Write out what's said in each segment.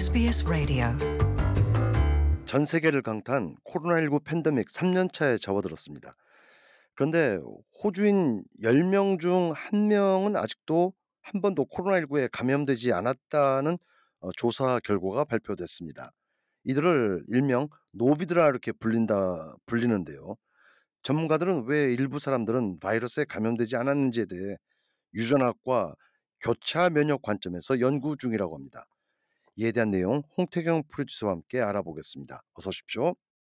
SBS Radio. 전 세계를 강타한 코로나19 팬데믹 3년차에 접어들었습니다. 그런데 호주인 10명 중 1명은 아직도 한 번도 코로나19에 감염되지 않았다는 어, 조사 결과가 발표됐습니다. 이들을 일명 노비드라 이렇게 불린다 불리는데요. 전문가들은 왜 일부 사람들은 바이러스에 감염되지 않았는지에 대해 유전학과 교차 면역 관점에서 연구 중이라고 합니다. 이에 대한 내용 홍태경 프로듀서와 함께 알아보겠습니다. 어서 오십시오.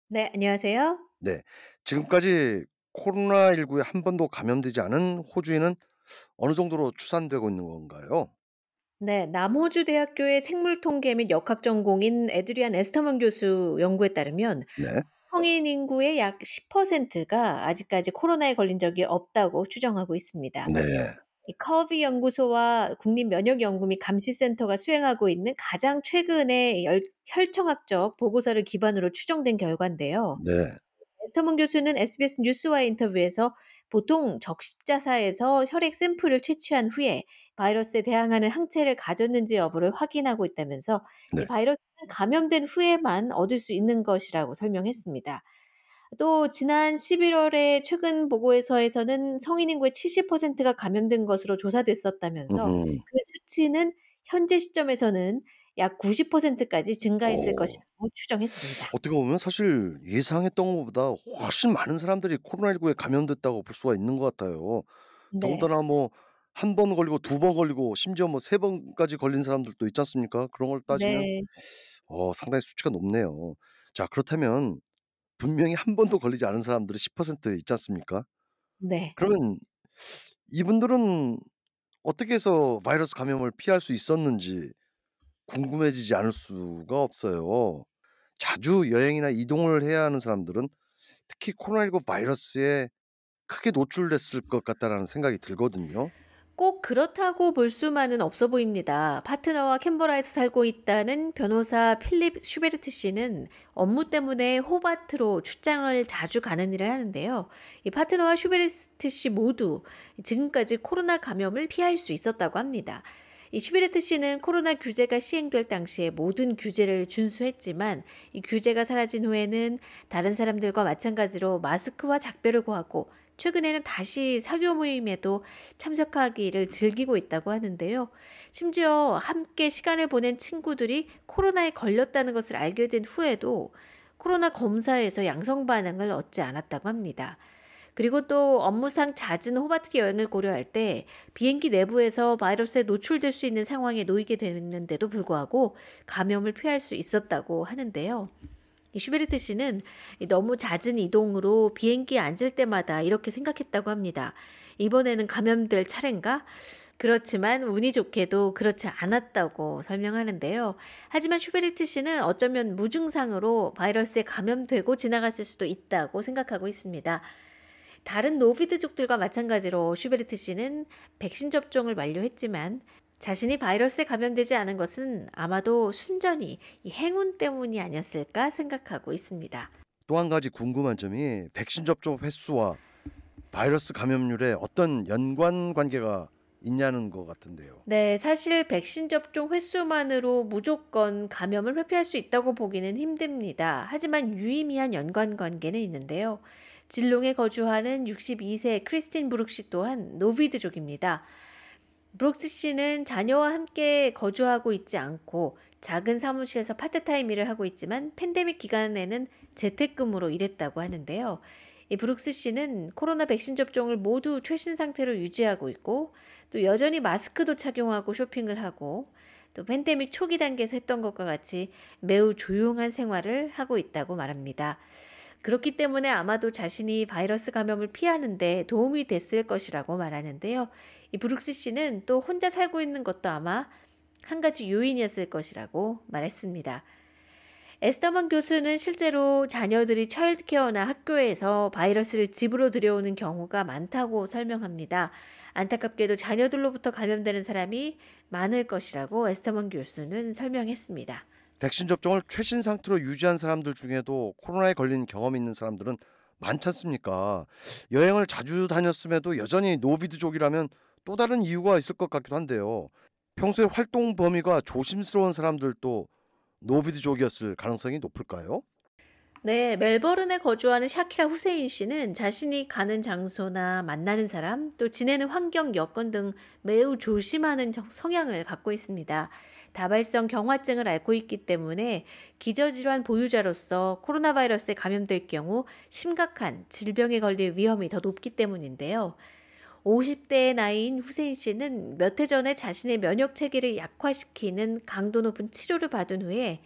네, 안녕하세요. 네. 지금까지 코로나19에 한 번도 감염되지 않은 호주인은 어느 정도로 추산되고 있는 건가요? 네, 남호주 대학교의 생물통계 및 역학 전공인 에드리안 에스터먼 교수 연구에 따르면 네. 성인 인구의 약 10%가 아직까지 코로나에 걸린 적이 없다고 추정하고 있습니다. 네. 이 커비 연구소와 국립면역연구 및 감시센터가 수행하고 있는 가장 최근의 열- 혈청학적 보고서를 기반으로 추정된 결과인데요. 네. 에스터먼 교수는 SBS 뉴스와의 인터뷰에서 보통 적십자사에서 혈액 샘플을 채취한 후에 바이러스에 대항하는 항체를 가졌는지 여부를 확인하고 있다면서 네. 이 바이러스는 감염된 후에만 얻을 수 있는 것이라고 설명했습니다. 또 지난 11월에 최근 보고서에서는 성인 인구의 70%가 감염된 것으로 조사됐었다면서. 그 수치는 현재 시점에서는 약 90%까지 증가했을 오. 것이라고 추정했습니다. 어떻게 보면 사실 예상했던 것보다 훨씬 많은 사람들이 코로나19에 감염됐다고 볼 수가 있는 것 같아요. 네. 더군다나 뭐 한 번 걸리고 두 번 걸리고 심지어 뭐 세 번까지 걸린 사람들도 있지 않습니까? 그런 걸 따지면 네. 어, 상당히 수치가 높네요. 자, 그렇다면 분명히 한 번도 걸리지 않은 사람들이 10% 있지 않습니까? 네. 그러면 이분들은 어떻게 해서 바이러스 감염을 피할 수 있었는지 궁금해지지 않을 수가 없어요. 자주 여행이나 이동을 해야 하는 사람들은 특히 코로나19 바이러스에 크게 노출됐을 것 같다라는 생각이 들거든요. 꼭 그렇다고 볼 수만은 없어 보입니다. 파트너와 캔버라에서 살고 있다는 변호사 필립 슈베르트 씨는 업무 때문에 호바트로 출장을 자주 가는 일을 하는데요. 이 파트너와 슈베르트 씨 모두 지금까지 코로나 감염을 피할 수 있었다고 합니다. 이 슈베르트 씨는 코로나 규제가 시행될 당시에 모든 규제를 준수했지만 이 규제가 사라진 후에는 다른 사람들과 마찬가지로 마스크와 작별을 고하고 최근에는 다시 사교 모임에도 참석하기를 즐기고 있다고 하는데요. 심지어 함께 시간을 보낸 친구들이 코로나에 걸렸다는 것을 알게 된 후에도 코로나 검사에서 양성 반응을 얻지 않았다고 합니다. 그리고 또 업무상 잦은 호바트 여행을 고려할 때 비행기 내부에서 바이러스에 노출될 수 있는 상황에 놓이게 됐는데도 불구하고 감염을 피할 수 있었다고 하는데요. 이 슈베르트 씨는 이 너무 잦은 이동으로 비행기에 앉을 때마다 이렇게 생각했다고 합니다. 이번에는 감염될 차례인가? 그렇지만 운이 좋게도 그렇지 않았다고 설명하는데요. 하지만 슈베르트 씨는 어쩌면 무증상으로 바이러스에 감염되고 지나갔을 수도 있다고 생각하고 있습니다. 다른 Novid족들과 마찬가지로 슈베르트 씨는 백신 접종을 완료했지만 자신이 바이러스에 감염되지 않은 것은 아마도 순전히 이 행운 때문이 아니었을까 생각하고 있습니다. 또 한 가지 궁금한 점이 백신 접종 횟수와 바이러스 감염률에 어떤 연관 관계가 있냐는 것 같은데요. 네, 사실 백신 접종 횟수만으로 무조건 감염을 회피할 수 있다고 보기는 힘듭니다. 하지만 유의미한 연관 관계는 있는데요. 질롱에 거주하는 62세 크리스틴 브룩 씨 또한 Novid족입니다. 브룩스 씨는 자녀와 함께 거주하고 있지 않고 작은 사무실에서 파트타임 일을 하고 있지만 팬데믹 기간에는 재택근무로 일했다고 하는데요. 이 브룩스 씨는 코로나 백신 접종을 모두 최신 상태로 유지하고 있고 또 여전히 마스크도 착용하고 쇼핑을 하고 또 팬데믹 초기 단계에서 했던 것과 같이 매우 조용한 생활을 하고 있다고 말합니다. 그렇기 때문에 아마도 자신이 바이러스 감염을 피하는데 도움이 됐을 것이라고 말하는데요. 이 브룩스 씨는 또 혼자 살고 있는 것도 아마 한 가지 요인이었을 것이라고 말했습니다. 에스터만 교수는 실제로 자녀들이 차일드케어나 학교에서 바이러스를 집으로 들여오는 경우가 많다고 설명합니다. 안타깝게도 자녀들로부터 감염되는 사람이 많을 것이라고 에스터만 교수는 설명했습니다. 백신 접종을 최신 상태로 유지한 사람들 중에도 코로나에 걸린 경험이 있는 사람들은 많지 않습니까? 여행을 자주 다녔음에도 여전히 노비드족이라면 또 다른 이유가 있을 것 같기도 한데요. 평소에 활동 범위가 조심스러운 사람들도 노비드족이었을 가능성이 높을까요? 네, 멜버른에 거주하는 샤키라 후세인 씨는 자신이 가는 장소나 만나는 사람, 또 지내는 환경 여건 등 매우 조심하는 정- 성향을 갖고 있습니다. 다발성 경화증을 앓고 있기 때문에 기저질환 보유자로서 코로나 바이러스에 감염될 경우 심각한 질병에 걸릴 위험이 더 높기 때문인데요. 50대의 나이인 후세인 씨는 몇 해 전에 자신의 면역 체계를 약화시키는 강도 높은 치료를 받은 후에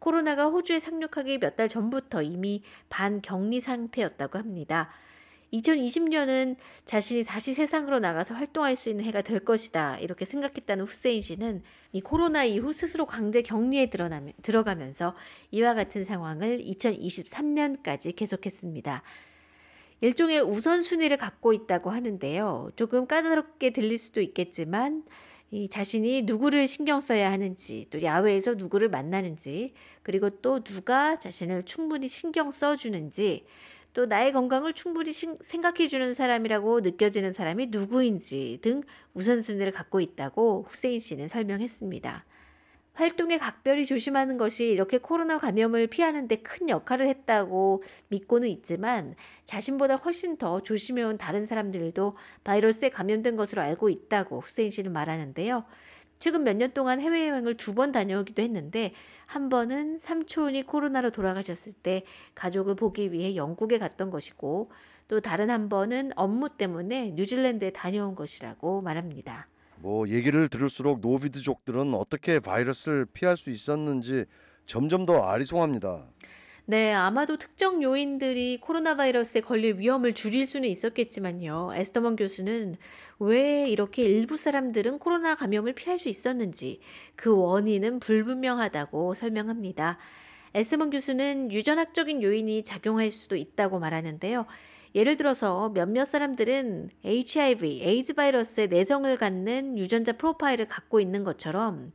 코로나가 호주에 상륙하기 몇 달 전부터 이미 반격리 상태였다고 합니다. 2020년은 자신이 다시 세상으로 나가서 활동할 수 있는 해가 될 것이다. 이렇게 생각했다는 후세인 씨는 이 코로나 이후 스스로 강제 격리에 들어가면서 이와 같은 상황을 2023년까지 계속했습니다. 일종의 우선순위를 갖고 있다고 하는데요. 조금 까다롭게 들릴 수도 있겠지만 이 자신이 누구를 신경 써야 하는지, 또 야외에서 누구를 만나는지, 그리고 또 누가 자신을 충분히 신경 써주는지, 또 나의 건강을 충분히 신- 생각해주는 사람이라고 느껴지는 사람이 누구인지 등 우선순위를 갖고 있다고 후세인 씨는 설명했습니다. 활동에 각별히 조심하는 것이 이렇게 코로나 감염을 피하는 데 큰 역할을 했다고 믿고는 있지만 자신보다 훨씬 더 조심해온 다른 사람들도 바이러스에 감염된 것으로 알고 있다고 후세인 씨는 말하는데요. 최근 몇 년 동안 해외여행을 두 번 다녀오기도 했는데 한 번은 삼촌이 코로나로 돌아가셨을 때 가족을 보기 위해 영국에 갔던 것이고 또 다른 한 번은 업무 때문에 뉴질랜드에 다녀온 것이라고 말합니다. 뭐 얘기를 들을수록 노비드족들은 어떻게 바이러스를 피할 수 있었는지 점점 더 아리송합니다. 네, 아마도 특정 요인들이 코로나 바이러스에 걸릴 위험을 줄일 수는 있었겠지만요. 에스터먼 교수는 왜 이렇게 일부 사람들은 코로나 감염을 피할 수 있었는지 그 원인은 불분명하다고 설명합니다. 에스터먼 교수는 유전학적인 요인이 작용할 수도 있다고 말하는데요. 예를 들어서 몇몇 사람들은 HIV, 에이즈 바이러스의 내성을 갖는 유전자 프로파일을 갖고 있는 것처럼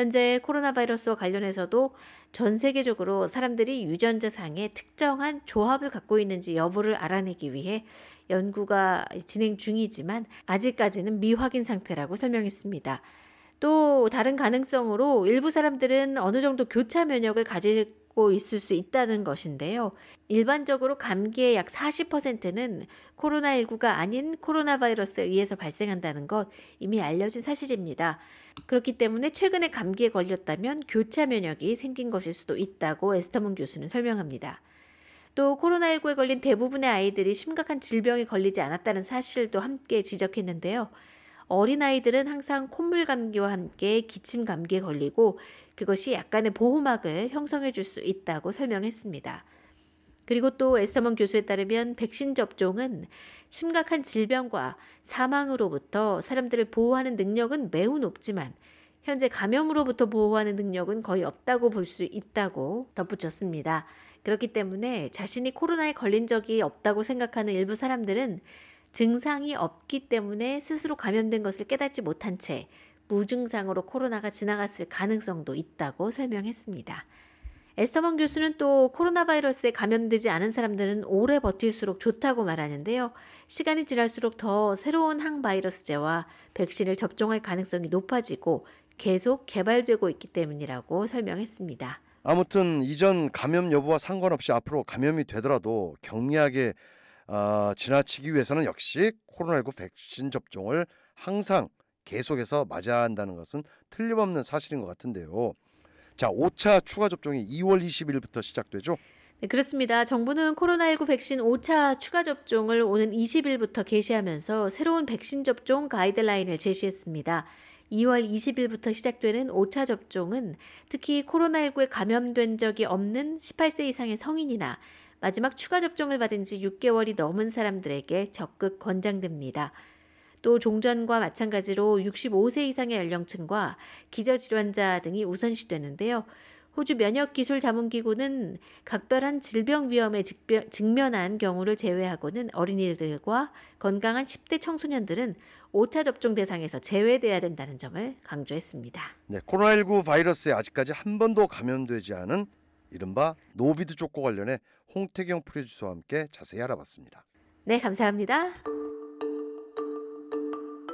현재 코로나 바이러스와 관련해서도 전 세계적으로 사람들이 유전자상의 특정한 조합을 갖고 있는지 여부를 알아내기 위해 연구가 진행 중이지만 아직까지는 미확인 상태라고 설명했습니다. 또 다른 가능성으로 일부 사람들은 어느 정도 교차 면역을 가 지고 있을 수 있다는 것인데요. 일반적으로 감기의 약 40%는 코로나19가 아닌 코로나 바이러스에 의해서 발생한다는 것 이미 알려진 사실입니다. 그렇기 때문에 최근에 감기에 걸렸다면 교차 면역이 생긴 것일 수도 있다고 에스터문 교수는 설명합니다. 또 코로나19에 걸린 대부분의 아이들이 심각한 질병에 걸리지 않았다는 사실도 함께 지적했는데요. 어린아이들은 항상 콧물 감기와 함께 기침 감기에 걸리고 그것이 약간의 보호막을 형성해 줄 수 있다고 설명했습니다. 그리고 또 에스터먼 교수에 따르면 백신 접종은 심각한 질병과 사망으로부터 사람들을 보호하는 능력은 매우 높지만 현재 감염으로부터 보호하는 능력은 거의 없다고 볼 수 있다고 덧붙였습니다. 그렇기 때문에 자신이 코로나에 걸린 적이 없다고 생각하는 일부 사람들은 증상이 없기 때문에 스스로 감염된 것을 깨닫지 못한 채 무증상으로 코로나가 지나갔을 가능성도 있다고 설명했습니다. 에스터먼 교수는 또 코로나 바이러스에 감염되지 않은 사람들은 오래 버틸수록 좋다고 말하는데요. 시간이 지날수록 더 새로운 항바이러스제와 백신을 접종할 가능성이 높아지고 계속 개발되고 있기 때문이라고 설명했습니다. 아무튼 이전 감염 여부와 상관없이 앞으로 감염이 되더라도 경미하게 어, 지나치기 위해서는 역시 코로나19 백신 접종을 항상 계속해서 맞아야 한다는 것은 틀림없는 사실인 것 같은데요. 자, 5차 추가 접종이 2월 20일부터 시작되죠. 네, 그렇습니다. 정부는 코로나19 백신 5차 추가 접종을 오는 20일부터 개시하면서 새로운 백신 접종 가이드라인을 제시했습니다. 2월 20일부터 시작되는 5차 접종은 특히 코로나19에 감염된 적이 없는 18세 이상의 성인이나 마지막 추가 접종을 받은 지 6개월이 넘은 사람들에게 적극 권장됩니다. 또 종전과 마찬가지로 65세 이상의 연령층과 기저질환자 등이 우선시되는데요. 호주 면역기술자문기구는 각별한 질병 위험에 직면한 경우를 제외하고는 어린이들과 건강한 10대 청소년들은 5차 접종 대상에서 제외돼야 된다는 점을 강조했습니다. 네, 코로나19 바이러스에 아직까지 한 번도 감염되지 않은 이른바 Novid 족과 관련해 홍태경 프로듀서와 함께 자세히 알아봤습니다. 네, 감사합니다.